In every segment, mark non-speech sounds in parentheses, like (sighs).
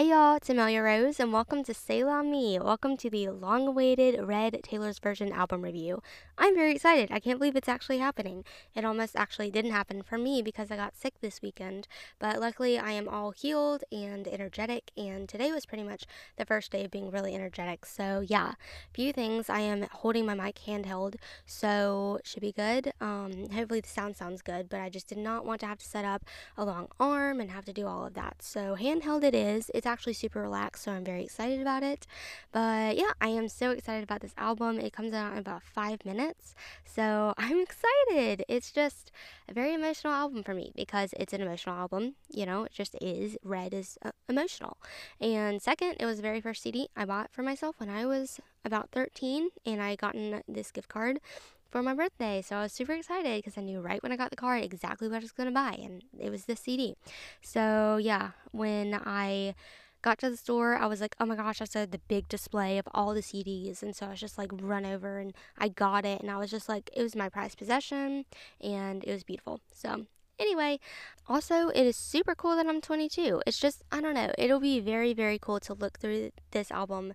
Hey y'all, it's Amelia Rose, and welcome to Say La Me. Welcome to the long awaited Red Taylor's Version album review. I'm very excited. I can't believe it's actually happening. It almost actually didn't happen for me because I got sick this weekend, but luckily I am all healed and energetic, and today was pretty much the first day of being really energetic. So, yeah, a few things. I am holding my mic handheld, so should be good. Um, hopefully, the sound sounds good, but I just did not want to have to set up a long arm and have to do all of that. So, handheld it is it's actually super relaxed, so I'm very excited about it. But yeah, I am so excited about this album. It comes out in about five minutes, so (laughs) I'm excited. It's just a very emotional album for me because it's an emotional album. You know, it just is. Red is uh, emotional. And second, it was the very first CD I bought for myself when I was about 13, and I gotten this gift card for my birthday. So I was super excited because I knew right when I got the card exactly what I was going to buy, and it was this CD. So yeah, when I got to the store, I was like, oh my gosh, I saw the big display of all the CDs. And so I was just like, run over and I got it. And I was just like, it was my prized possession and it was beautiful. So Anyway, also, it is super cool that I'm 22. It's just, I don't know, it'll be very, very cool to look through this album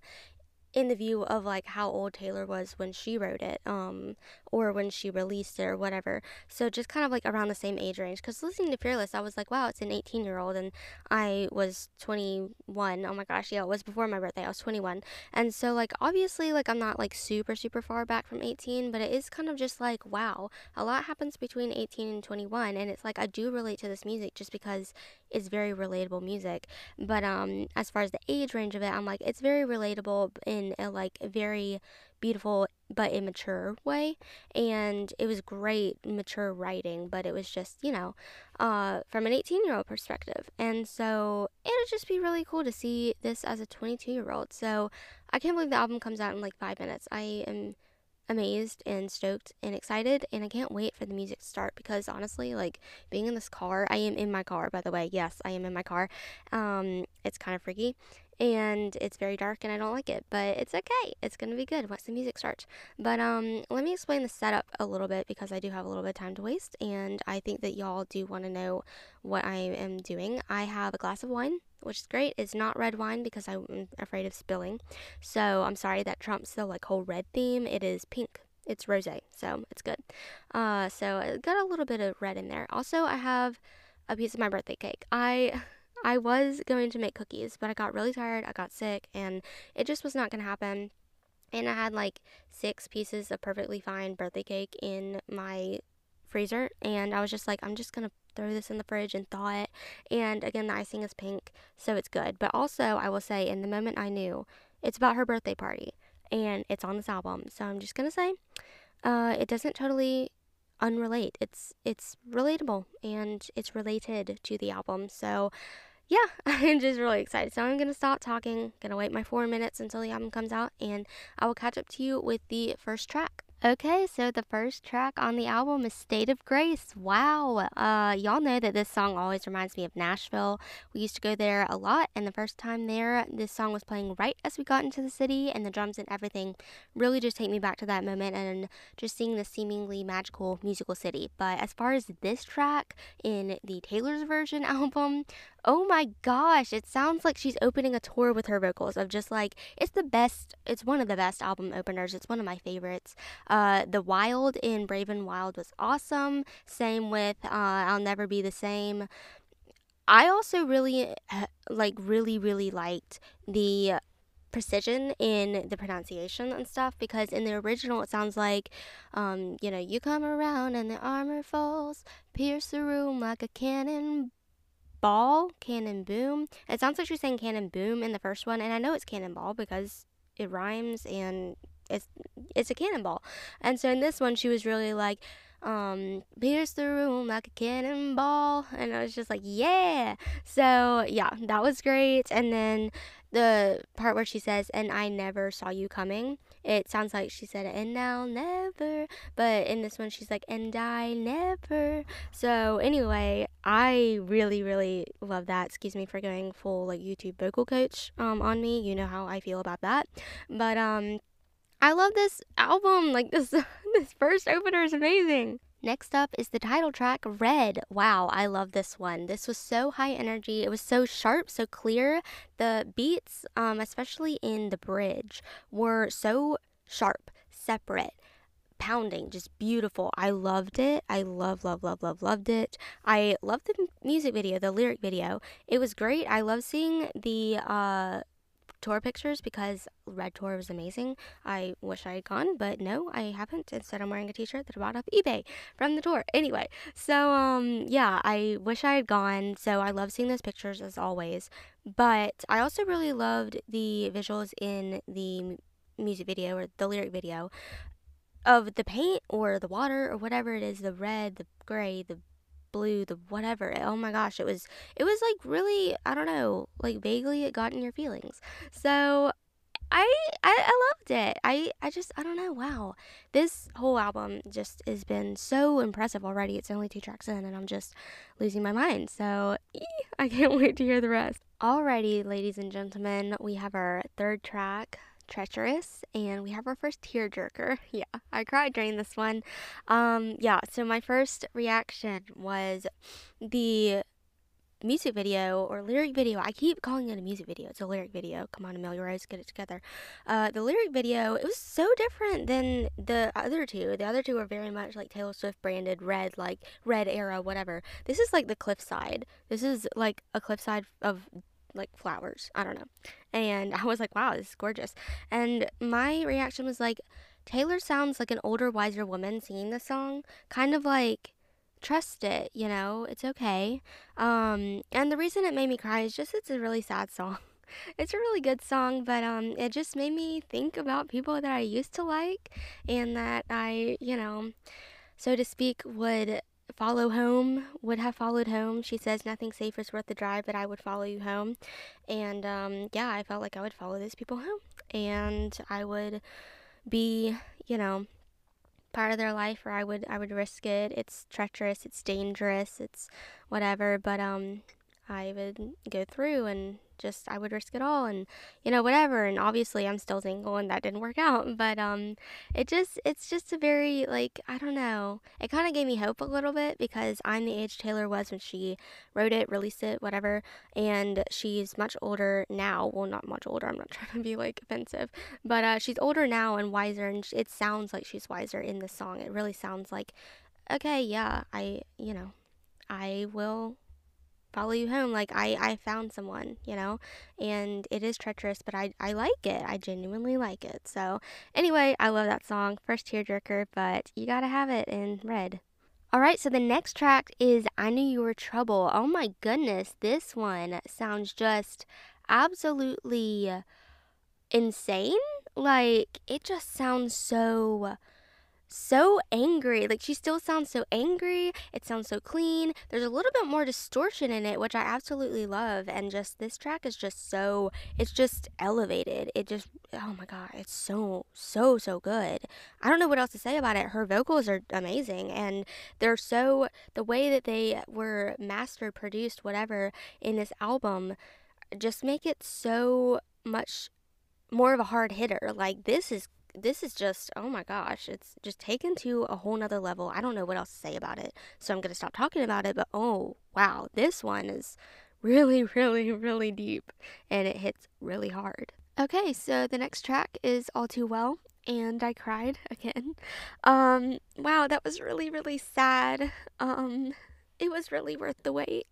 in the view of like how old Taylor was when she wrote it, um, or when she released it or whatever. So just kind of like around the same age range. Because listening to Fearless, I was like, wow, it's an 18 year old, and I was 21. Oh my gosh, yeah, it was before my birthday. I was 21, and so like obviously like I'm not like super super far back from 18, but it is kind of just like wow, a lot happens between 18 and 21, and it's like I do relate to this music just because it's very relatable music. But um, as far as the age range of it, I'm like it's very relatable in a like very beautiful but immature way and it was great mature writing but it was just you know uh, from an 18 year old perspective and so it would just be really cool to see this as a 22 year old so i can't believe the album comes out in like five minutes i am amazed and stoked and excited and I can't wait for the music to start because honestly like being in this car I am in my car by the way yes I am in my car um it's kind of freaky and it's very dark and I don't like it, but it's okay. It's gonna be good once the music starts. But um, let me explain the setup a little bit because I do have a little bit of time to waste, and I think that y'all do want to know what I am doing. I have a glass of wine, which is great. It's not red wine because I'm afraid of spilling, so I'm sorry that trumps the like whole red theme. It is pink. It's rosé, so it's good. Uh, so I got a little bit of red in there. Also, I have a piece of my birthday cake. I I was going to make cookies, but I got really tired, I got sick, and it just was not to happen. And I had like six pieces of perfectly fine birthday cake in my freezer, and I was just like, I'm just to throw this in the fridge and thaw it. And again, the icing is pink, so it's good. But also, I will say, in the moment I knew, it's about her birthday party, and it's on this album. So I'm just going to say, uh, it doesn't totally unrelate. It's it's relatable and it's related to the album. So yeah, (laughs) I'm just really excited. So I'm to stop talking, to wait my four minutes until the album comes out, and I will catch up to you with the first track. Okay, so the first track on the album is State of Grace. Wow. Uh, y'all know that this song always reminds me of Nashville. We used to go there a lot, and the first time there, this song was playing right as we got into the city, and the drums and everything really just take me back to that moment and just seeing the seemingly magical musical city. But as far as this track in the Taylor's version (laughs) album, oh my gosh, it sounds like she's opening a tour with her vocals of just like, it's the best, it's one of the best album openers. It's one of my favorites. Uh, the Wild in Brave and Wild was awesome. Same with uh, I'll Never Be the Same. I also really, uh, like, really, really liked the precision in the pronunciation and stuff because in the original it sounds like um, you know you come around and the armor falls pierce the room like a cannon ball, cannon boom. It sounds like she's saying cannon boom in the first one, and I know it's cannonball because it rhymes and it's it's a cannonball. And so in this one, she was really like, um, pierce the room like a cannonball, and I was just like, yeah. So yeah, that was great. And then the part where she says, "And I never saw you coming." It sounds like she said, "And I'll never," but in this one, she's like, "And I never." So anyway, I really, really love that. Excuse me for going full like YouTube vocal coach um on me. You know how I feel about that, but um. I love this album. Like (laughs) this this first opener is amazing. Next up is the title track, Red. Wow, I love this one. This was so high energy. It was so sharp, so clear. The beats, um, especially in the bridge, were so sharp, separate pounding, just beautiful. I loved it. I love, love, love, love, loved it. I loved the music video, the lyric video. It was great. I love seeing the uh, tour pictures because Red Tour was amazing. I wish I had gone, but no, I haven't. Instead, I'm wearing a t-shirt that I bought off eBay from the tour. Anyway, so um, yeah, I wish I had gone. So I love seeing those pictures as always. But I also really loved the visuals in the music video or the lyric video of the paint or the water or whatever it is the red, the gray, the blue, the whatever. Oh my gosh, it was it was like really, I don't know, like vaguely it got in your feelings. So I, I I loved it. I I just I don't know. Wow, this whole album just has been so impressive already. It's only two tracks in, and I'm just losing my mind. So (laughs) I can't wait to hear the rest. Alrighty, ladies and gentlemen, we have our third track treacherous and we have our first tearjerker. (laughs) Yeah i cried during this one. Um yeah so my first reaction was the music video or lyric video. I keep calling it a music video. It's a lyric video. Come on amelia rose get it together. Uh the lyric video it was so different than the other two. The other two were very much like taylor swift branded red like red era whatever. This is like the cliffside. This is like a cliffside of like flowers. I don't know. And I was like, wow, this is gorgeous. And my reaction was like, Taylor sounds like an older, wiser woman singing the song. Kind of like, trust it, you know, it's okay. Um, and the reason it made me cry is just it's a really sad song. (laughs) It's a really good song, but um, it just made me think about people that I used to like and that I, you know, so to speak, would follow home, would have followed home. She says nothing safe is worth the drive, but I would follow you home. And um, yeah, I felt like I would follow those people home. And I would be, you know, part of their life or I would I would risk it. It's treacherous, it's dangerous, it's whatever, but um I would go through and just I would risk it all and you know whatever and obviously I'm still single and that didn't work out (laughs) but um it just it's just a very like I don't know it kind of gave me hope a little bit because I'm the age Taylor was when she wrote it released it whatever and she's much older now. Well not much older I'm not (laughs) trying to be like offensive but uh, she's older now and wiser and it sounds like she's wiser in the song. It really sounds like okay yeah I you know I will follow you home. Like I, I found someone, you know, and it is treacherous, but I, I like it. I genuinely like it. So anyway, I love that song. First tearjerker, but you gotta have it in red. Alright, so the next track is I Knew You Were Trouble. Oh my goodness, this one sounds just absolutely insane. Like, it just sounds so so angry. Like she still sounds so angry. It sounds so clean. There's a little bit more distortion in it, which I absolutely love. And just this track is just so it's just elevated. It just oh my god, it's so so so good. I don't know what else to say about it. Her vocals are amazing and they're so the way that they were mastered, produced, whatever in this album just make it so much more of a hard hitter. Like this is this is just oh my gosh it's just taken to a whole nother level. I don't know what else to say about it. So i'm gonna stop talking about it but oh wow this one is really (laughs) really really deep and it hits really hard. Okay so the next track is all too well and i cried (laughs) again. Um wow that was really really sad. Um it was really worth the wait.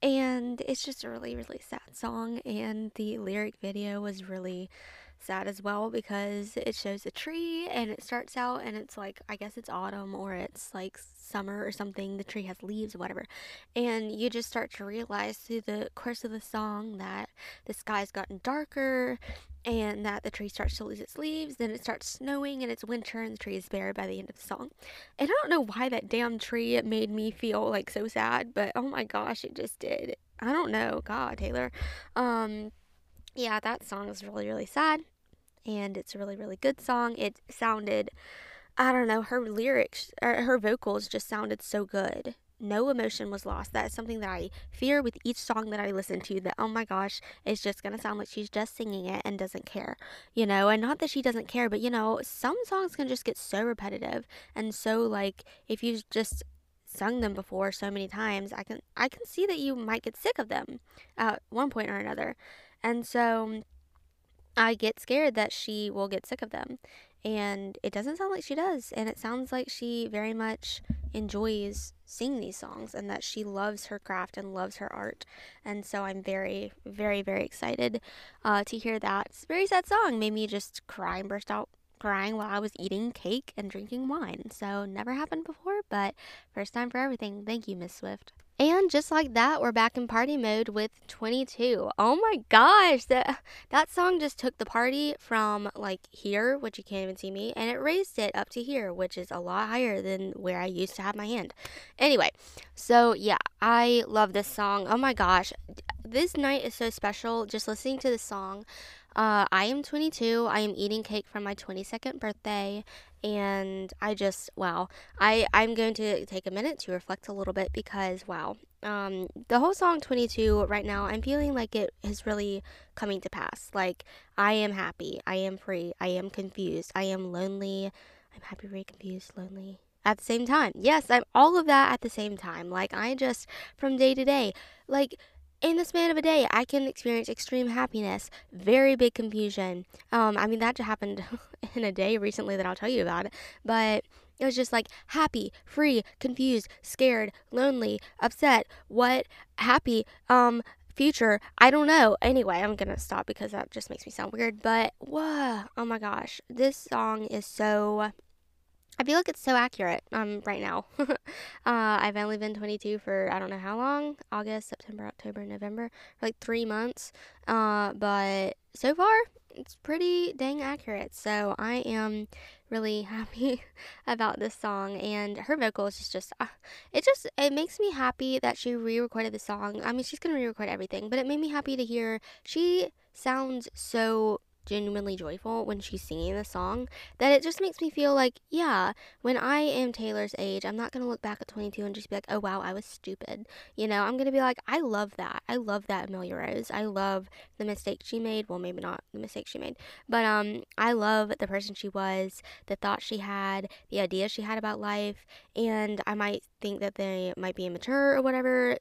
And it's just a really really sad song and the lyric video was really sad as well because it shows a tree and it starts out and it's like I guess it's autumn or it's like summer or something. The tree has leaves or whatever. And you just start to realize through the course of the song that the sky's gotten darker and that the tree starts to lose its leaves. Then it starts snowing and it's winter and the tree is bare by the end of the song. And I don't know why that damn tree made me feel like so sad, but oh my gosh, it just did. I don't know. God, Taylor. Um, yeah, that song is really, really sad. And it's a really, really good song. It sounded, I don't know, her lyrics, or her vocals just sounded so good. no emotion was lost. That is something that I fear with each song that I listen to that, oh my gosh, it's just going to sound like she's just singing it and doesn't care, you know? And not that she doesn't care, but you know, some songs can just get so repetitive and so like if you just sung them before so many times, I can I can see that you might get sick of them at one point or another. And so I get scared that she will get sick of them. And it doesn't sound like she does. And it sounds like she very much enjoys singing these songs and that she loves her craft and loves her art. And so I'm very, very, very excited uh, to hear that. It's a very sad song. Made me just cry and burst out crying while I was eating cake and drinking wine. So never happened before, but first time for everything. Thank you, Miss Swift. And just like that, we're back in party mode with 22. Oh my gosh, that that song just took the party from like here, which you can't even see me, and it raised it up to here, which is a lot higher than where I used to have my hand. Anyway, so yeah, I love this song. Oh my gosh, this night is so special. Just listening to the song. Uh, I am 22. I am eating cake for my 22nd birthday, and I just wow. I I'm going to take a minute to reflect a little bit because wow. Um, the whole song 22 right now, I'm feeling like it is really coming to pass. Like I am happy, I am free, I am confused, I am lonely. I'm happy, very confused, lonely at the same time. Yes, I'm all of that at the same time. Like I just from day to day, like in the span of a day, I can experience extreme happiness, very big confusion. Um, I mean, that just happened (laughs) in a day recently that I'll tell you about. But it was just like happy, free, confused, scared, lonely, upset, what, happy, um, future. I don't know. Anyway, I'm gonna stop because that just makes me sound weird. But whoa, oh my gosh, this song is so I feel like it's so accurate um, right now. (laughs) uh, I've only been 22 for I don't know how long August, September, October, November—for like three months. Uh, but so far, it's pretty dang accurate. So I am really (laughs) happy about this song. And her vocals is just, uh, it just, it makes me happy that she re recorded the song. I mean, she's going to re record everything, but it made me happy to hear she sounds so genuinely joyful when she's singing the song that it just makes me feel like, yeah, when I am Taylor's age, I'm not going to look back at 22 and just be like, oh wow, I was stupid. You know, I'm going to be like, I love that. I love that Amelia Rose. I love the mistake she made. Well, maybe not the mistake she made, but um, I love the person she was, the thoughts she had, the ideas she had about life, and I might think that they might be immature or whatever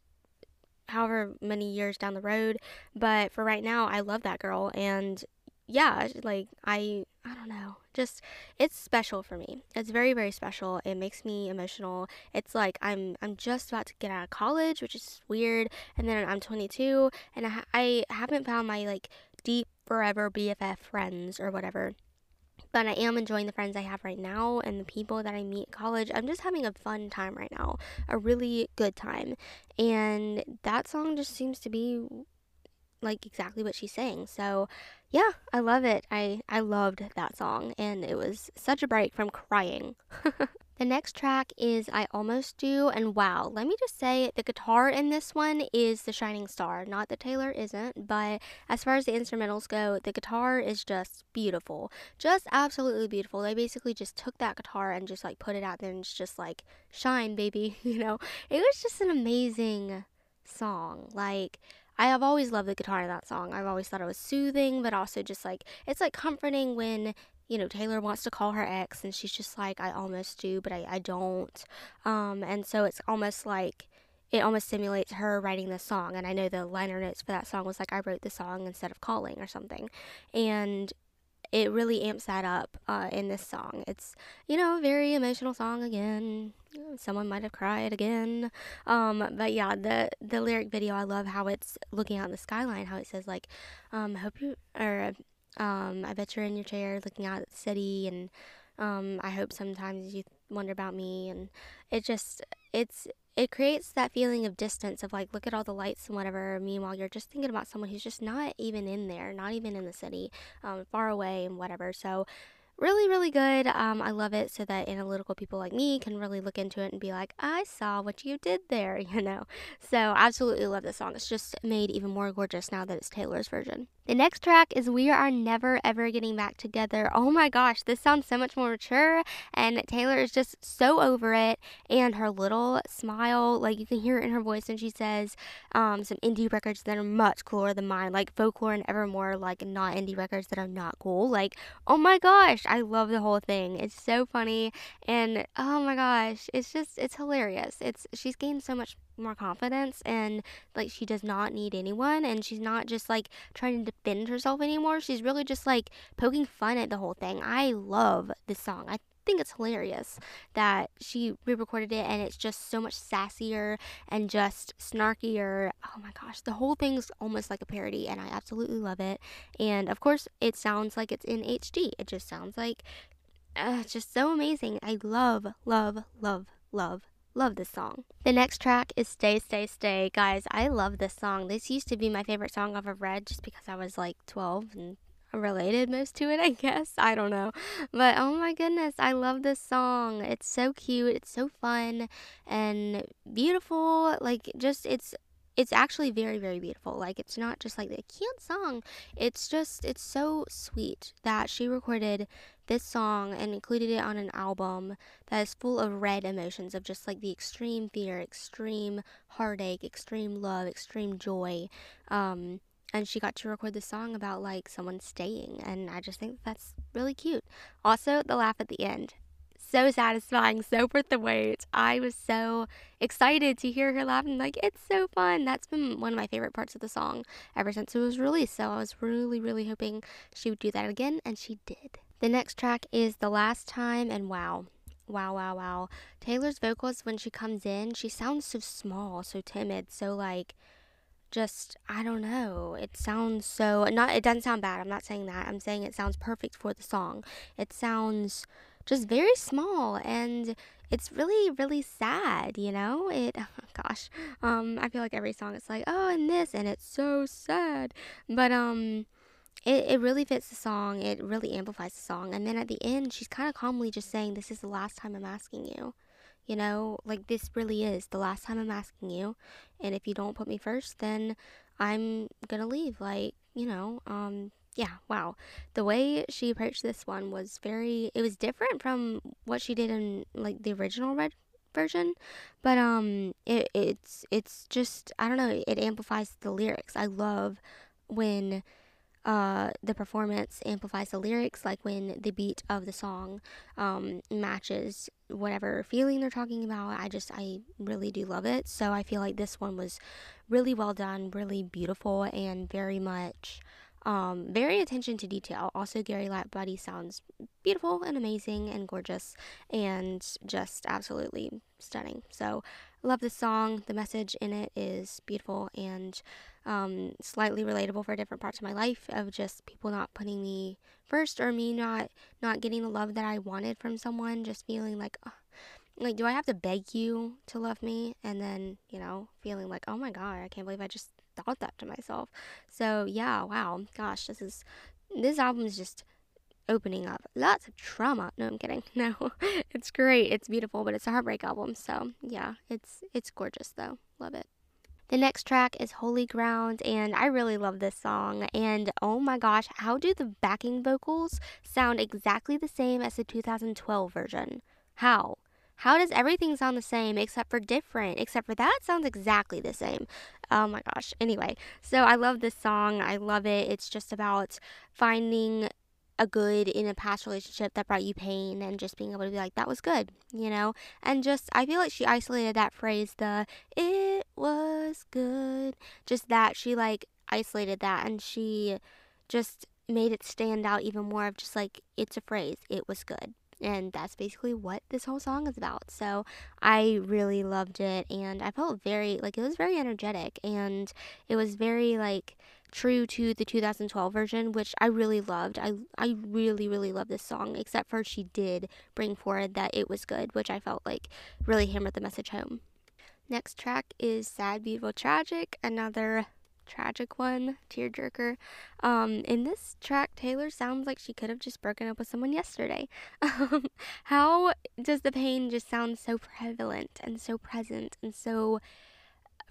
however many years down the road. But for right now, I love that girl and yeah, like I I don't know. Just it's special for me. It's very very special. It makes me emotional. It's like I'm I'm just about to get out of college, which is weird, and then I'm 22 and I, I haven't found my like deep forever BFF friends or whatever. But I am enjoying the friends I have right now and the people that I meet at college. I'm just having a fun time right now, a really good time. And that song just seems to be like exactly what she's saying. So, yeah, I love it. I I loved that song and it was such a break from crying. (laughs) the next track is I Almost Do and wow, let me just say the guitar in this one is the shining star. Not that Taylor isn't, but as far as the instrumentals go, the guitar is just beautiful. Just absolutely beautiful. They basically just took that guitar and just like put it out there and just like shine baby, (laughs) you know. It was just an amazing song. Like I have always loved the guitar in that song. I've always thought it was soothing, but also just like it's like comforting when you know Taylor wants to call her ex and she's just like I almost do, but I I don't. Um, and so it's almost like it almost simulates her writing the song. And I know the liner notes for that song was like I wrote the song instead of calling or something, and it really amps that up uh, in this song. It's you know a very emotional song again. Someone might have cried again, um, but yeah, the the lyric video I love how it's looking out the skyline. How it says like, um, I hope you or um, I bet you're in your chair looking out at the city, and um, I hope sometimes you wonder about me, and it just it's it creates that feeling of distance of like look at all the lights and whatever meanwhile you're just thinking about someone who's just not even in there not even in the city um, far away and whatever so really, really good. Um, I love it so that analytical people like me can really look into it and be like, I saw what you did there, (laughs) you know? So, absolutely love this song. It's just made even more gorgeous now that it's Taylor's version. The next track is We Are Never Ever Getting Back Together. Oh my gosh, this sounds so much more mature, and Taylor is just so over it. And her little smile, like you can hear it in her voice when she says um, some indie records that are much cooler than mine, like Folklore and Evermore, like not indie records that are not cool. Like, oh my gosh, I love the whole thing. It's so funny, and oh my gosh, it's just, it's hilarious. It's, she's gained so much more confidence and like she does not need anyone and she's not just like trying to defend herself anymore. She's really just like poking fun at the whole thing. I love this song. I think it's hilarious that she re-recorded it and it's just so much sassier and just snarkier. Oh my gosh, the whole thing's almost like a parody and I absolutely love it. And of course, it sounds like it's in HD. It just sounds like uh, just so amazing. I love, love, love, love Love this song. The next track is Stay, Stay, Stay. Guys, I love this song. This used to be my favorite song I've ever read just because I was like 12 and related most to it, (laughs) I guess. I don't know. But oh my goodness, I love this song. It's so cute, it's so fun and beautiful. Like just it's it's actually very very beautiful like it's not just like a cute song it's just it's so sweet that she recorded this song and included it on an album that is full of red emotions of just like the extreme fear extreme heartache extreme love extreme joy um and she got to record the song about like someone staying and i just think that's really cute also the laugh at the end so satisfying, so worth the wait. I was so excited to hear her laughing. Like, it's so fun. That's been one of my favorite parts of the song ever since it was released. So I was really, really hoping she would do that again, and she did. The next track is The Last Time, and wow. Wow, wow, wow. Taylor's vocals, when she comes in, she sounds so small, so timid, so like just I don't know. It sounds so not it doesn't sound bad. I'm not saying that. I'm saying it sounds perfect for the song. It sounds just very small and it's really really sad you know it (laughs) gosh um i feel like every song is like oh and this and it's so sad but um it, it really fits the song it really amplifies the song and then at the end she's kind of calmly just saying this is the last time i'm asking you you know like this really is the last time i'm asking you and if you don't put me first then i'm gonna leave like you know um yeah, wow. The way she approached this one was very it was different from what she did in like the original red version, but um it it's it's just I don't know, it amplifies the lyrics. I love when uh, the performance amplifies the lyrics, like when the beat of the song um, matches whatever feeling they're talking about. I just, I really do love it. So I feel like this one was really well done, really beautiful, and very much um, very attention to detail. Also, Gary Lightbody sounds beautiful and amazing and gorgeous and just absolutely stunning. So, love this song. The message in it is beautiful and um, slightly relatable for different parts of my life of just people not putting me first or me not not getting the love that I wanted from someone. Just feeling like. Oh, like do i have to beg you to love me and then you know feeling like oh my god i can't believe i just thought that to myself. So yeah, wow, gosh, this is this album is just opening up lots of trauma. No, I'm kidding. (laughs) No, it's great. It's beautiful, but it's a heartbreak album. So yeah, it's it's gorgeous though. Love it. The next track is Holy Ground, and I really love this song. And oh my gosh, how do the backing vocals sound exactly the same as the 2012 version? How? How does everything sound the same except for different? Except for that sounds exactly the same. Oh my gosh. Anyway, so I love this song. I love it. It's just about finding a good in a past relationship that brought you pain and just being able to be like that was good you know and just i feel like she isolated that phrase the it was good just that she like isolated that and she just made it stand out even more of just like it's a phrase it was good and that's basically what this whole song is about. So I really loved it and I felt very like it was very energetic and it was very like true to the 2012 version, which I really loved. I I really really love this song except for she did bring forward that it was good, which I felt like really hammered the message home. Next track is Sad Beautiful Tragic, another tragic one, tearjerker. Um, in this track, Taylor sounds like she could have just broken up with someone yesterday. (laughs) Um, how does the pain just sound so prevalent and so present and so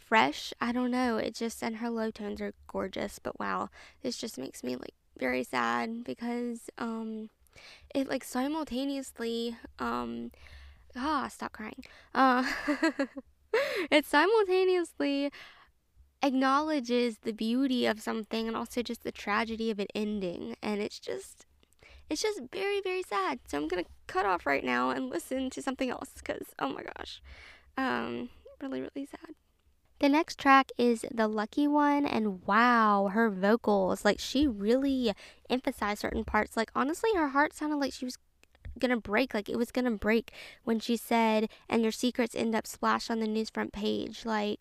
fresh? I don't know. It just, and her low tones are gorgeous, but wow, this just makes me like very sad because, um, it like simultaneously, um, ah, stop crying. Uh, (laughs) it simultaneously acknowledges the beauty of something and also just the tragedy of it ending. And it's just, it's just very, very sad. So I'm going to cut off right now and listen to something else because, oh my gosh, um, really, really sad. The next track is The Lucky One, and wow, her vocals. Like, she really emphasized certain parts. Like, honestly, her heart sounded like she was gonna break like it was gonna break when she said and your secrets end up splashed on the news front page like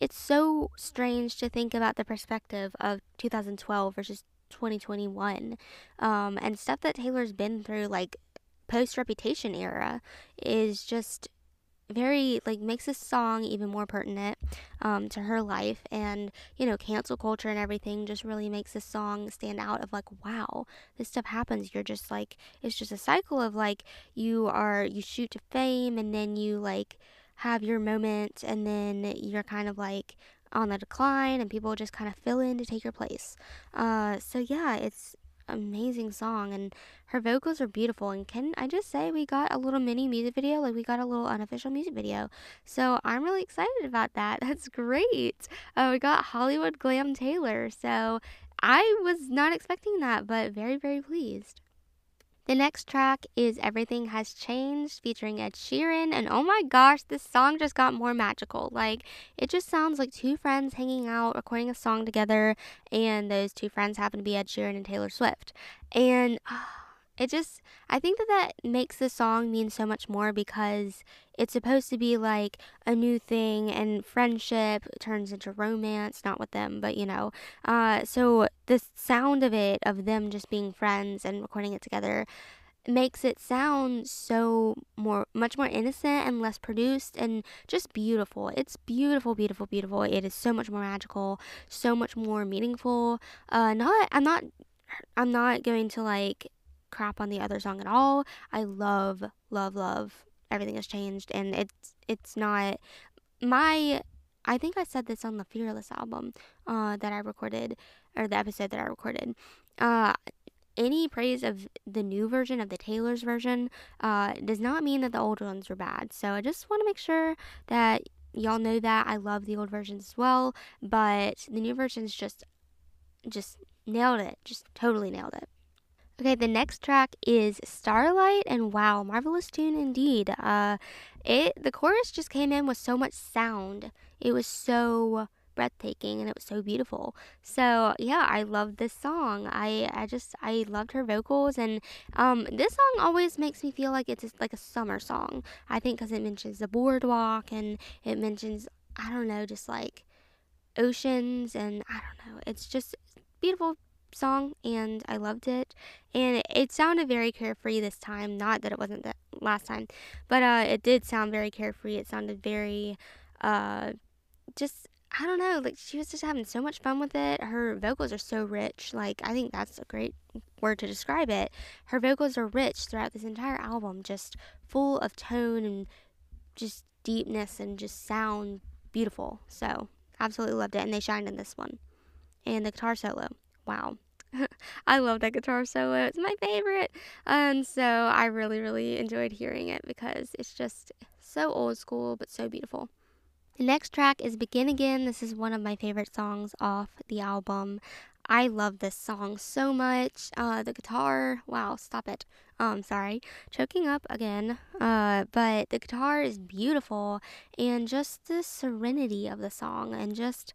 it's so strange to think about the perspective of 2012 versus 2021 um, and stuff that taylor's been through like post reputation era is just very like makes this song even more pertinent um, to her life and you know cancel culture and everything just really makes this song stand out of like wow this stuff happens. You're just like it's just a cycle of like you are you shoot to fame and then you like have your moment and then you're kind of like on the decline and people just kind of fill in to take your place. Uh, so yeah it's amazing song and her vocals are beautiful and can I just say we got a little mini music video like we got a little unofficial music video. So I'm really excited about that. (laughs) That's great. Uh, we got Hollywood Glam Taylor so I was not expecting that but very very pleased the next track is Everything Has Changed featuring Ed Sheeran. And oh my gosh, this song just got more magical. Like, it just sounds like two friends hanging out, recording a song together, and those two friends happen to be Ed Sheeran and Taylor Swift. And. Uh, it just i think that that makes the song mean so much more because it's supposed to be like a new thing and friendship turns into romance not with them but you know uh, so the sound of it of them just being friends and recording it together makes it sound so more much more innocent and less produced and just beautiful. It's beautiful beautiful beautiful. It is so much more magical so much more meaningful. Uh not i'm not i'm not going to like crap on the other song at all. I love, love, love Everything Has Changed, and it's it's not my. I think I said this on the Fearless album uh, that I recorded, or the episode that I recorded. Uh, any praise of the new version of the Taylor's version uh, does not mean that the old ones were bad. So I just want to make sure that y'all know that I love the old versions as well, but the new versions just just nailed it. Just totally nailed it. Okay, the next track is Starlight, and wow, marvelous tune indeed. Uh, it the chorus just came in with so much sound. It was so breathtaking and it was so beautiful. So yeah, I love this song. I I just I loved her vocals and um this song always makes me feel like it's like a summer song. I think because it mentions the boardwalk and it mentions I don't know just like oceans and I don't know. It's just beautiful song and I loved it. And it, it sounded very carefree this time. Not that it wasn't that last time, but uh, it did sound very carefree. It sounded very, uh, just I don't know. Like she was just having so much fun with it. Her vocals are so rich. Like I think that's a great word to describe it. Her vocals are rich throughout this entire album, just full of tone and just deepness and just sound beautiful. So absolutely loved it, and they shined in this one. And the guitar solo, wow. (laughs) I love that guitar solo. It's my favorite. And so I really, really enjoyed hearing it because it's just so old school but so beautiful. The next track is Begin Again. This is one of my favorite songs off the album. I love this song so much. Uh, the guitar, wow, stop it. Um, sorry, choking up again. Uh, but the guitar is beautiful, and just the serenity of the song, and just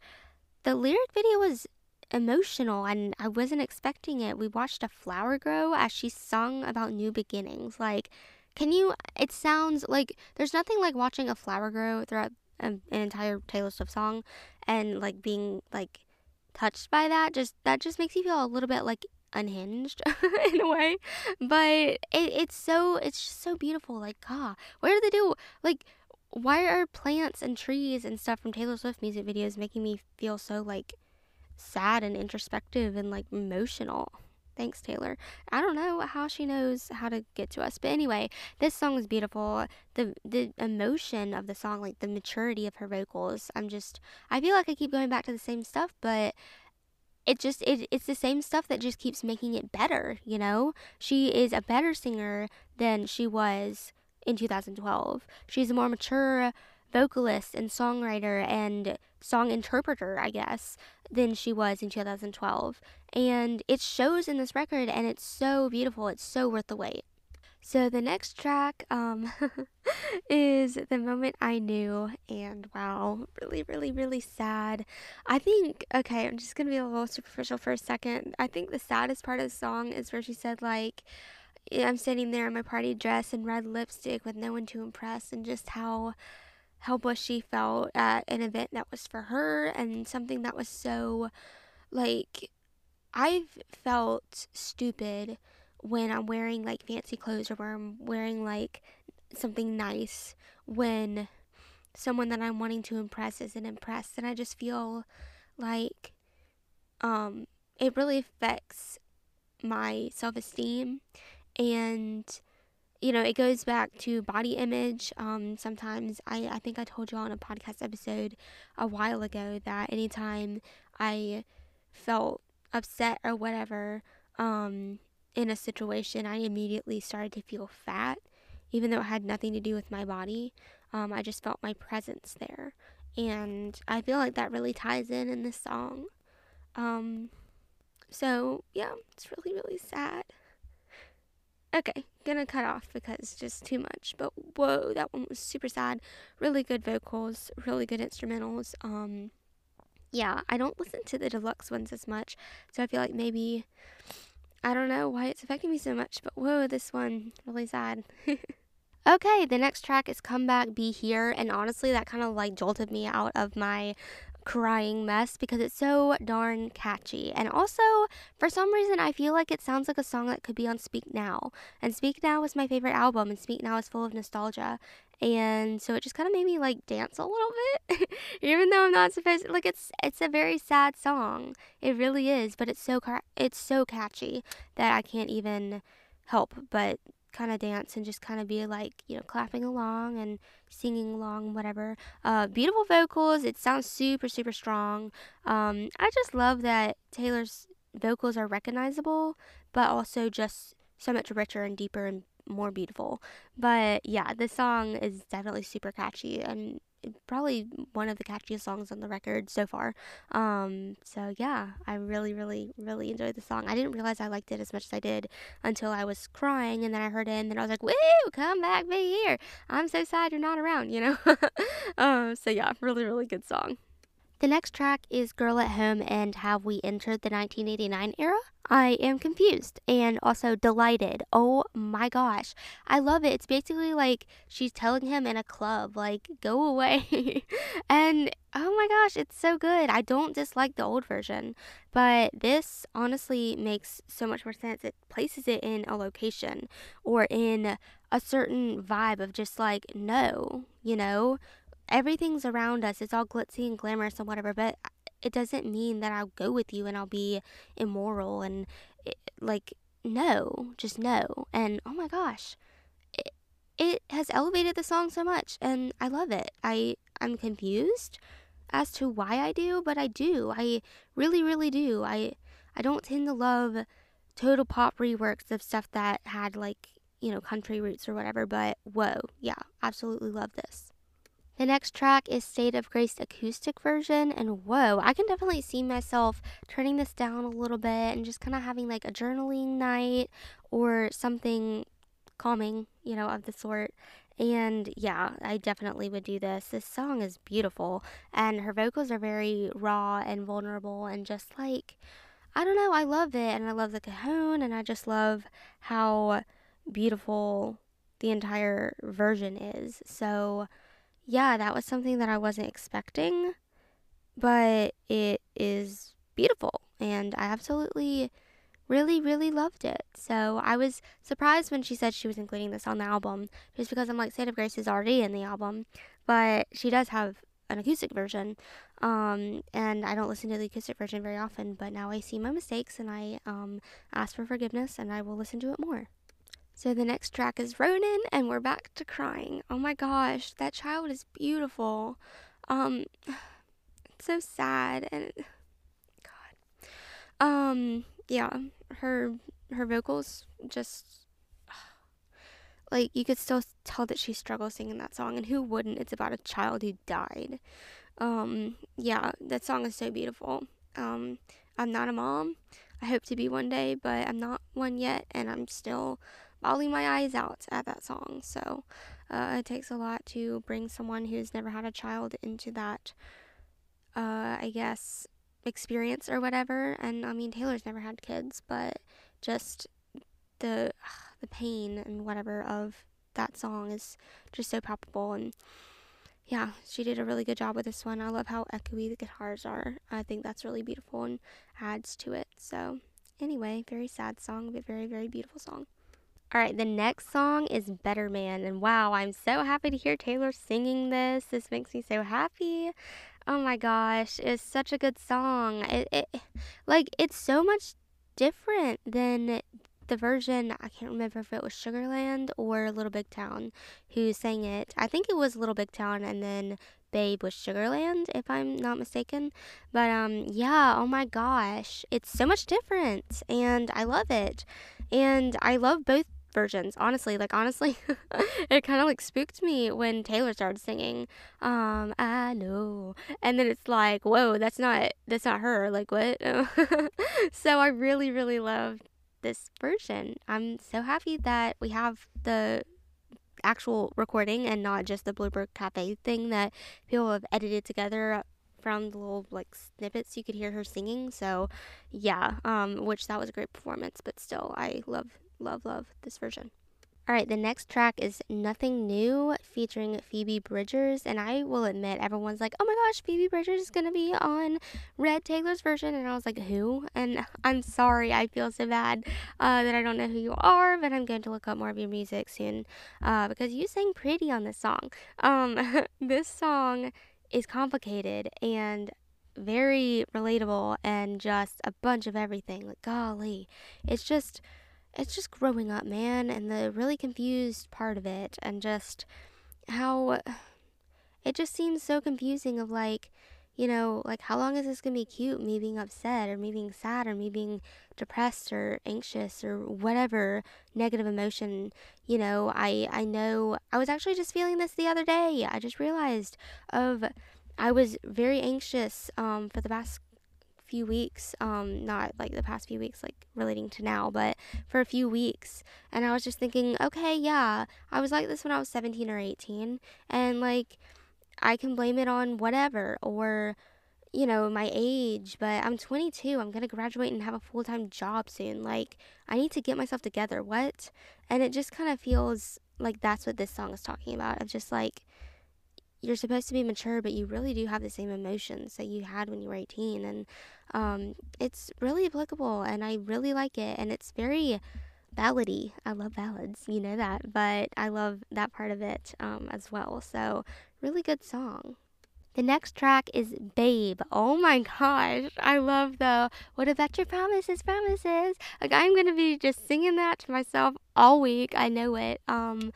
the lyric video was emotional and I wasn't expecting it. We watched a flower grow as she sung about new beginnings. Like, can you? It sounds like there's nothing like watching a flower grow throughout an entire Taylor Swift song and like being like touched by that. Just that just makes you feel a little bit like unhinged (laughs) in a way. But it, it's so it's just so beautiful. Like, ah, what do they do? Like, why are plants and trees and stuff from Taylor Swift music videos making me feel so like sad and introspective and like emotional. Thanks, Taylor. I don't know how she knows how to get to us. But anyway, this song is beautiful. The the emotion of the song, like the maturity of her vocals. I'm just I feel like I keep going back to the same stuff, but it just it, it's the same stuff that just keeps making it better, you know? She is a better singer than she was in 2012. She's a more mature vocalist and songwriter and song interpreter, I guess, than she was in 2012. And it shows in this record, and it's so beautiful. It's so worth the wait. So the next track um, (laughs) is The Moment I Knew, and wow, really, really, really sad. I think, okay, I'm just gonna be a little superficial for a second. I think the saddest part of the song is where she said, like, I'm sitting there in my party dress and red lipstick with no one to impress, and just how helpless she felt at an event that was for her and something that was so like I've felt stupid when I'm wearing like fancy clothes or where I'm wearing like something nice when someone that I'm wanting to impress isn't impressed. And I just feel like um it really affects my self-esteem and you know, it goes back to body image. Um, sometimes I, I think I told you on a podcast episode a while ago that anytime I felt upset or whatever um, in a situation, I immediately started to feel fat, even though it had nothing to do with my body. Um, I just felt my presence there. And I feel like that really ties in in this song. Um, so, yeah, it's really, really sad. Okay, gonna cut off because just too much. But whoa, that one was super sad. Really good vocals, really good instrumentals. Um, yeah, I don't listen to the deluxe ones as much, so I feel like maybe I don't know why it's affecting me so much. But whoa, this one really sad. (laughs) okay, the next track is "Come Back, Be Here," and honestly, that kind of like jolted me out of my crying mess because it's so darn catchy. And also, for some reason, I feel like it sounds like a song that could be on Speak Now. And Speak Now is my favorite album, and Speak Now is full of nostalgia. And so it just kind of made me like dance a little bit, (laughs) even though I'm not supposed to. Like it's it's a very sad song. It really is, but it's so it's so catchy that I can't even help but kind of dance and just kind of be like, you know, clapping along and singing along, whatever. Uh, beautiful vocals. It sounds super, super strong. Um, I just love that Taylor's vocals are recognizable, but also just so much richer and deeper and more beautiful. But yeah, this song is definitely super catchy and probably one of the catchiest songs on the record so far. Um, so yeah, I really, really, really enjoyed the song. I didn't realize I liked it as much as I did until I was crying, and then I heard it, and then I was like, "Woo, come back, be here! I'm so sad you're not around," you know. (laughs) um, so yeah, really, really good song. The next track is Girl at Home and Have We Entered the 1989 Era? I am confused and also delighted. Oh my gosh. I love it. It's basically like she's telling him in a club, like, go away. (laughs) and oh my gosh, it's so good. I don't dislike the old version, but this honestly makes so much more sense. It places it in a location or in a certain vibe of just like, no, you know? Everything's around us. It's all glitzy and glamorous and whatever, but uh, it doesn't mean that I'll go with you and I'll be immoral and it, like no, just no. And oh my gosh, it, it has elevated the song so much and I love it. I I'm confused as to why I do, but I do. I really really do. I I don't tend to love total pop reworks of stuff that had like, you know, country roots or whatever, but whoa, yeah, absolutely love this. The next track is State of Grace acoustic version, and whoa, I can definitely see myself turning this down a little bit and just kind of having like a journaling night or something calming, you know, of the sort. And yeah, I definitely would do this. This song is beautiful, and her vocals are very raw and vulnerable, and just like, I don't know, I love it, and I love the cajon, and I just love how beautiful the entire version is. So, yeah, that was something that I wasn't expecting, but it is beautiful and I absolutely really really loved it. So I was surprised when she said she was including this on the album just because I'm like State of Grace is already in the album, but she does have an acoustic version. Um, and I don't listen to the acoustic version very often, but now I see my mistakes and I um, ask for forgiveness and I will listen to it more. So the next track is Ronin, and we're back to crying. Oh my gosh, that child is beautiful. Um, it's so sad and God. Um, yeah, her her vocals just (sighs) like you could still tell that she struggles singing that song and who wouldn't it's about a child who died um yeah that song is so beautiful um i'm not a mom i hope to be one day but i'm not one yet and i'm still bawling my eyes out at that song so uh, it takes a lot to bring someone who's never had a child into that uh i guess experience or whatever and i mean taylor's never had kids but just the the pain and whatever of that song is just so palpable and yeah, she did a really good job with this one. I love how echoey the guitars are. I think that's really beautiful and adds to it. So, anyway, very sad song, but very, very beautiful song. All right, the next song is Better Man. And wow, I'm so happy to hear Taylor singing this. This makes me so happy. Oh my gosh, it's such a good song. It, it like it's so much different than the version, I can't remember if it was Sugarland or Little Big Town who sang it. I think it was Little Big Town and then Babe was Sugarland, if I'm not mistaken. But um yeah, oh my gosh. It's so much different and I love it. And I love both versions. Honestly like honestly (laughs) it kind of like spooked me when taylor started singing um i know. And then it's like whoa that's not that's not her. Like what? (laughs) So i really really love this version. I'm so happy that we have the actual recording and not just the Bluebird Cafe thing that people have edited together from the little like snippets. You could hear her singing. So yeah, um, which that was a great performance, but still I love love love this version. All right, the next track is Nothing New featuring Phoebe Bridgers. And I will admit, everyone's like, oh my gosh, Phoebe Bridgers is going to be on Red Taylor's version. And I was like, who? And (laughs) I'm sorry, I feel so bad uh, that I don't know who you are, but I'm going to look up more of your music soon uh, because you sang pretty on this song. Um, (laughs) this song is complicated and very relatable and just a bunch of everything. Like, golly, it's just it's just growing up, man, and the really confused part of it, and just how it just seems so confusing of like, you know, like how long is this gonna be cute? Me being upset, or me being sad, or me being depressed, or anxious, or whatever negative emotion. You know, I I know I was actually just feeling this the other day. I just realized of I was very anxious um, for the past few weeks, um, not like the past few weeks, like relating to now, but for a few weeks. And I was just thinking, okay, yeah, I was like this when I was 17 or 18. And like, I can blame it on whatever or, you know, my age, but I'm 22. I'm going to graduate and have a full time job soon. Like, I need to get myself together. What? And it just kind of feels like that's what this song is talking about of just like, you're supposed to be mature, but you really do have the same emotions that you had when you were 18. And um, it's really applicable, and I really like it. And it's very ballady. I love ballads, you know that, but I love that part of it um, as well. So, really good song. The next track is Babe. Oh my gosh. I love the What About Your Promises, Promises. Like, I'm going to be just singing that to myself all week. I know it. Um,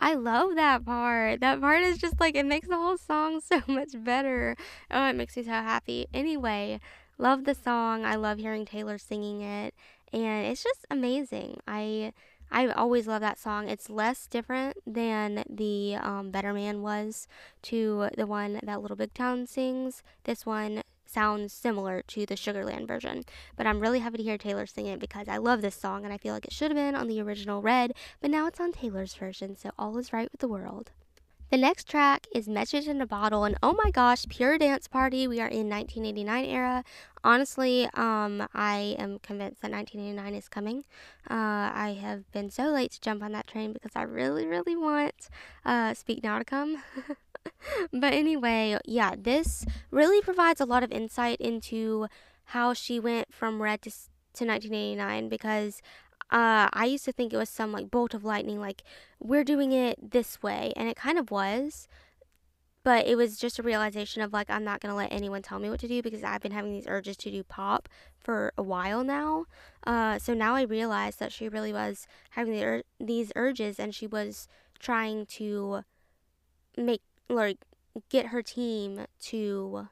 I love that part. That part is just like, it makes the whole song (laughs) so much better. Oh, it makes me so happy. Anyway, love the song. I love hearing Taylor singing it. And it's just amazing. I. I always love that song. It's less different than the um, Better Man was to the one that Little Big Town sings. This one sounds similar to the Sugarland version. But I'm really happy to hear Taylor sing it because I love this song and I feel like it should have been on the original Red, but now it's on Taylor's version, so all is right with the world. The next track is Message in a Bottle, and oh my gosh, pure dance party. We are in 1989 era. Honestly, um, I am convinced that 1989 is coming. Uh, I have been so late to jump on that train because I really, really want uh, Speak Now to come. (laughs) but anyway, yeah, this really provides a lot of insight into how she went from Red to, to 1989 because uh, I used to think it was some like bolt of lightning, like we're doing it this way, and it kind of was. but it was just a realization of like I'm not gonna let anyone tell me what to do because I've been having these urges to do pop for a while now. Uh, so now I realize that she really was having the ur- these urges and she was trying to make like get her team to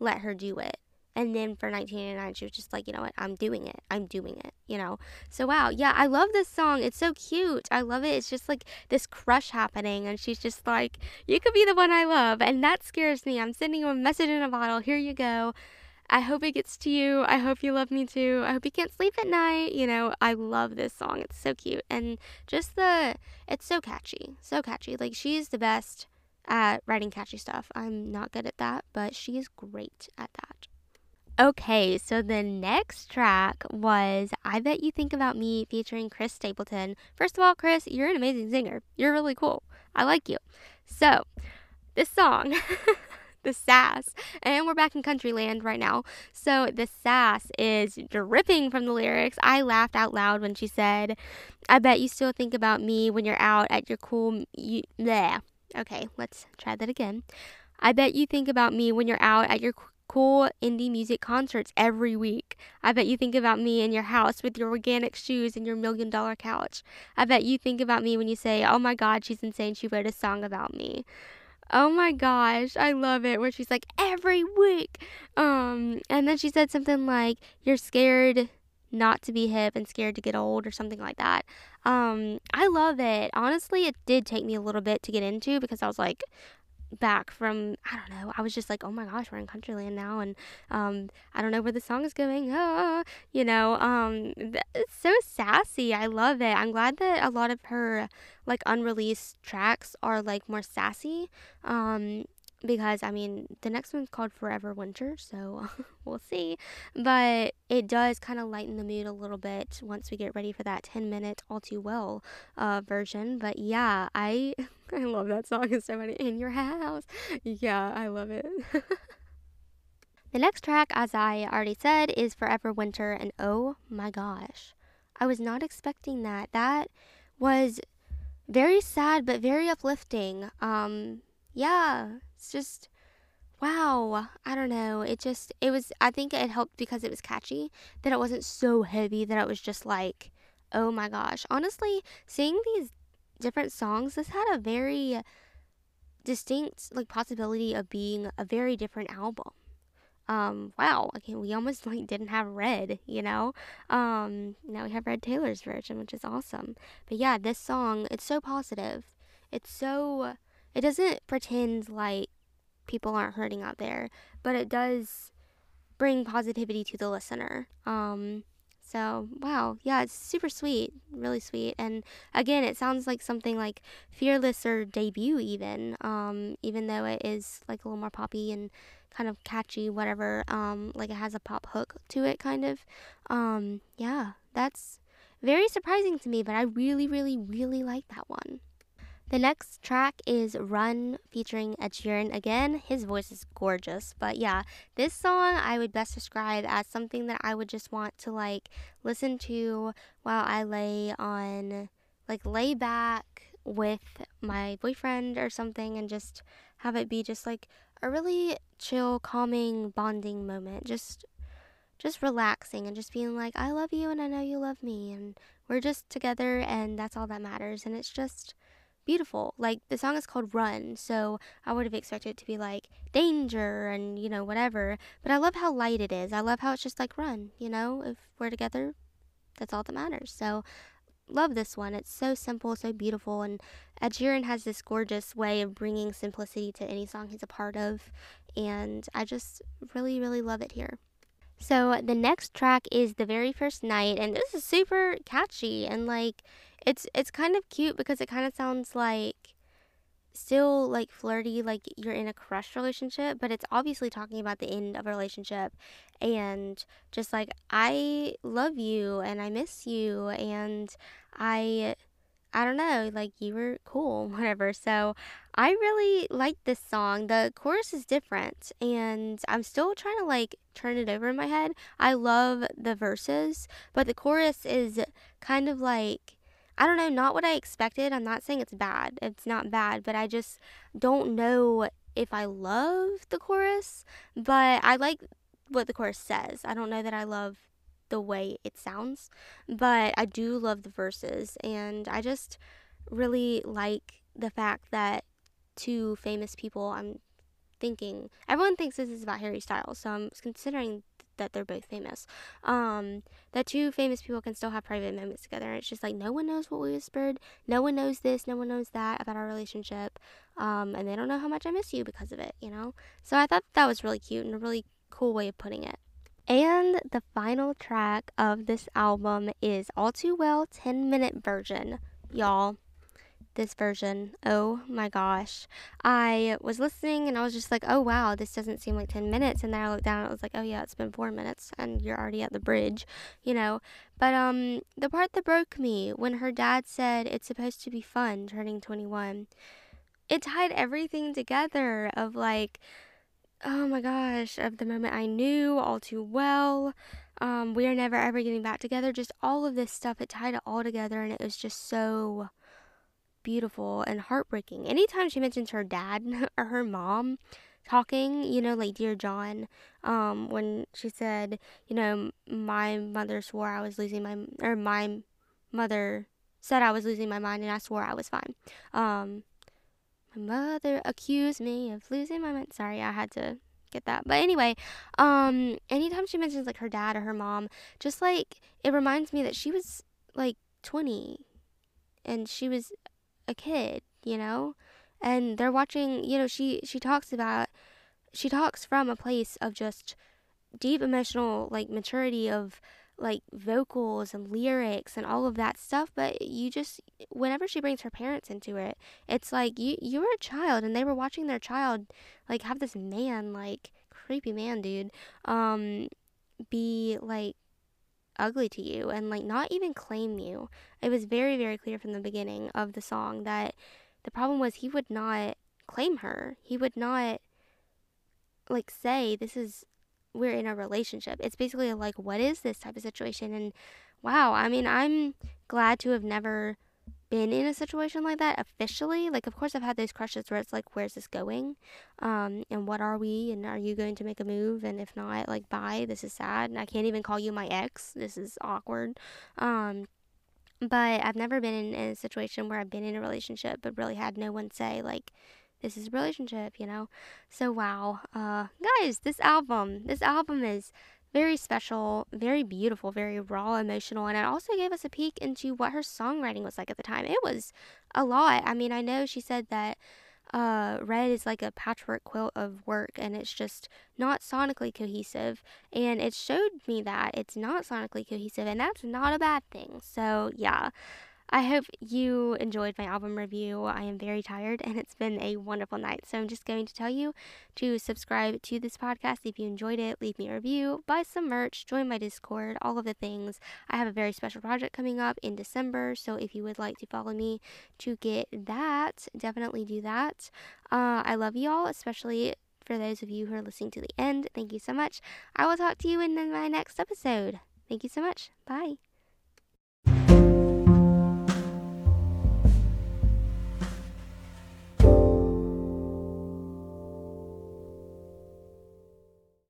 let her do it. And then for 1989, she was just like, you know what? I'm doing it. I'm doing it, you know? So, wow. Yeah, I love this song. It's so cute. I love it. It's just like this crush happening. And she's just like, you could be the one I love. And that scares me. I'm sending you a message in a bottle. Here you go. I hope it gets to you. I hope you love me too. I hope you can't sleep at night. You know, I love this song. It's so cute. And just the, it's so catchy. So catchy. Like, she's the best at writing catchy stuff. I'm not good at that, but she is great at that. Okay, so the next track was I Bet You Think About Me featuring Chris Stapleton. First of all, Chris, you're an amazing singer. You're really cool. I like you. So, this song, (laughs) the sass, and we're back in country land right now. So, the sass is dripping from the lyrics. I laughed out loud when she said, I bet you still think about me when you're out at your cool. You. Okay, let's try that again. I bet you think about me when you're out at your cool indie music concerts every week. I bet you think about me in your house with your organic shoes and your million dollar couch. I bet you think about me when you say, Oh my god, she's insane, she wrote a song about me. Oh my gosh, I love it where she's like every week. Um and then she said something like you're scared not to be hip and scared to get old or something like that. Um I love it. Honestly, it did take me a little bit to get into because I was like back from I don't know. I was just like, oh my gosh, we're in Countryland now, and um, I don't know where the song is going. Ah, you know, um, it's so sassy. I love it. I'm glad that a lot of her like unreleased tracks are like more sassy. Um, because I mean the next one's called Forever Winter, so (laughs) we'll see. But it does kind of lighten the mood a little bit once we get ready for that 10 minute All Too Well uh, version. But yeah, I (laughs) I love that song. It's so many In your house, yeah, I love it. (laughs) the next track, as I already said, is Forever Winter, and oh my gosh, I was not expecting that. That was very sad but very uplifting. Um, yeah, it's just wow i don't know it just it was i think it helped because it was catchy that it wasn't so heavy that it was just like oh my gosh. Honestly seeing these different songs this had a very distinct like possibility of being a very different album. Um wow okay we almost (laughs) like didn't have red you know? Um now we have red taylor's version which is awesome. But yeah this song it's so positive. It's so it doesn't pretend like people aren't hurting out there, but it does bring positivity to the listener. Um, so wow, yeah, it's super sweet, really sweet, and again, it sounds like something like Fearless or debut even, um, even though it is like a little more poppy and kind of catchy, whatever. Um, like it has a pop hook to it, kind of. Um, yeah, that's very surprising to me, but I really, really, really like that one. The next track is Run featuring Ed Sheeran. Again, his voice is gorgeous. But yeah, this song I would best describe as something that I would just want to like listen to while I lay on, like, lay back with my boyfriend or something and just have it be just like a really chill, calming, bonding moment. Just just relaxing and just being like, I love you and I know you love me and we're just together and that's all that matters. And it's just beautiful. Like the song is called Run, so I would have expected it to be like danger and you know whatever. But I love how light it is. I love how it's just like run. You know, if we're together, that's all that matters. So love this one. It's so simple, so beautiful, and Ed Sheeran has this gorgeous way of bringing simplicity to any song he's a part of, and I just really, really love it here. So the next track is the very first night, and this is super catchy and like it's it's kind of cute because it kind of sounds like still like flirty, like you're in a crush relationship, but it's obviously talking about the end of a relationship and just like I love you and I miss you and I I don't know, like you were cool, (laughs) whatever. So I really like this song. The chorus is different and I'm still trying to like turn it over in my head. I love the verses, but the chorus is kind of like I don't know, not what I expected. I'm not saying it's bad. It's not bad, but I just don't know if I love the chorus, but I like what the chorus says. I don't know that I love the way it sounds, but I do love the verses, and I just really like the fact that two famous people, I'm thinking, everyone thinks this is about Harry Styles, so I'm considering that they're both famous. Um, that two famous people can still have private moments together. And it's just like no one knows what we whispered, no one knows this, no one knows that about our relationship, um, and they don't know how much I miss you because of it, you know. So I thought that was really cute and a really cool way of putting it. And the final track of this album is All Too Well 10 minute version. Y'all, this version. Oh my gosh. I was listening and I was just like, oh wow, this doesn't seem like 10 minutes. And then I looked down and I was like, oh yeah, it's been four minutes and you're already at the bridge, you know. But um, the part that broke me when her dad said it's supposed to be fun turning 21, it tied everything together of like, oh my gosh, of the moment I knew all too well. Um, we are never ever getting back together. Just all of this stuff, it tied it all together and it was just so beautiful and heartbreaking. Anytime she mentions her dad (laughs) or her mom talking, you know, like Dear John, um, when she said, you know, my mother swore I was losing my, or my mother said I was losing my mind and I swore I was fine. Um, my mother accused me of losing my mind. Sorry, I had to get that. But anyway, um, anytime she mentions like her dad or her mom, just like it reminds me that she was like 20 and she was a kid, you know? And they're watching, you know, she she talks about she talks from a place of just deep emotional like maturity of like vocals and lyrics and all of that stuff but you just whenever she brings her parents into it it's like you you were a child and they were watching their child like have this man like creepy man dude um be like ugly to you and like not even claim you. It was very, very clear from the beginning of the song that the problem was he would not claim her. He would not like say this is we're in a relationship. It's basically like what is this type of situation and wow, I mean, I'm glad to have never been in a situation like that officially. Like, of course, I've had those crushes where it's like, where's this going? Um, and what are we? And are you going to make a move? And if not, like, bye. This is sad. And I can't even call you my ex. This is awkward. Um, but I've never been in, in a situation where I've been in a relationship, but really had no one say, like, this is a relationship, you know? So, wow. Uh, guys, this album, this album is very special, very beautiful, very raw, emotional, and it also gave us a peek into what her songwriting was like at the time. It was a lot. I mean, I know she said that uh, Red is like a patchwork quilt of work and it's just not sonically cohesive. And it showed me that it's not sonically cohesive, and that's not a bad thing. So, yeah. I hope you enjoyed my album review. I am very tired and it's been a wonderful night. So I'm just going to tell you to subscribe to this podcast if you enjoyed it, leave me a review, buy some merch, join my Discord, all of the things. I have a very special project coming up in December. So if you would like to follow me to get that, definitely do that. Uh, I love you all, especially for those of you who are listening to the end. Thank you so much. I will talk to you in my next episode. Thank you so much. Bye.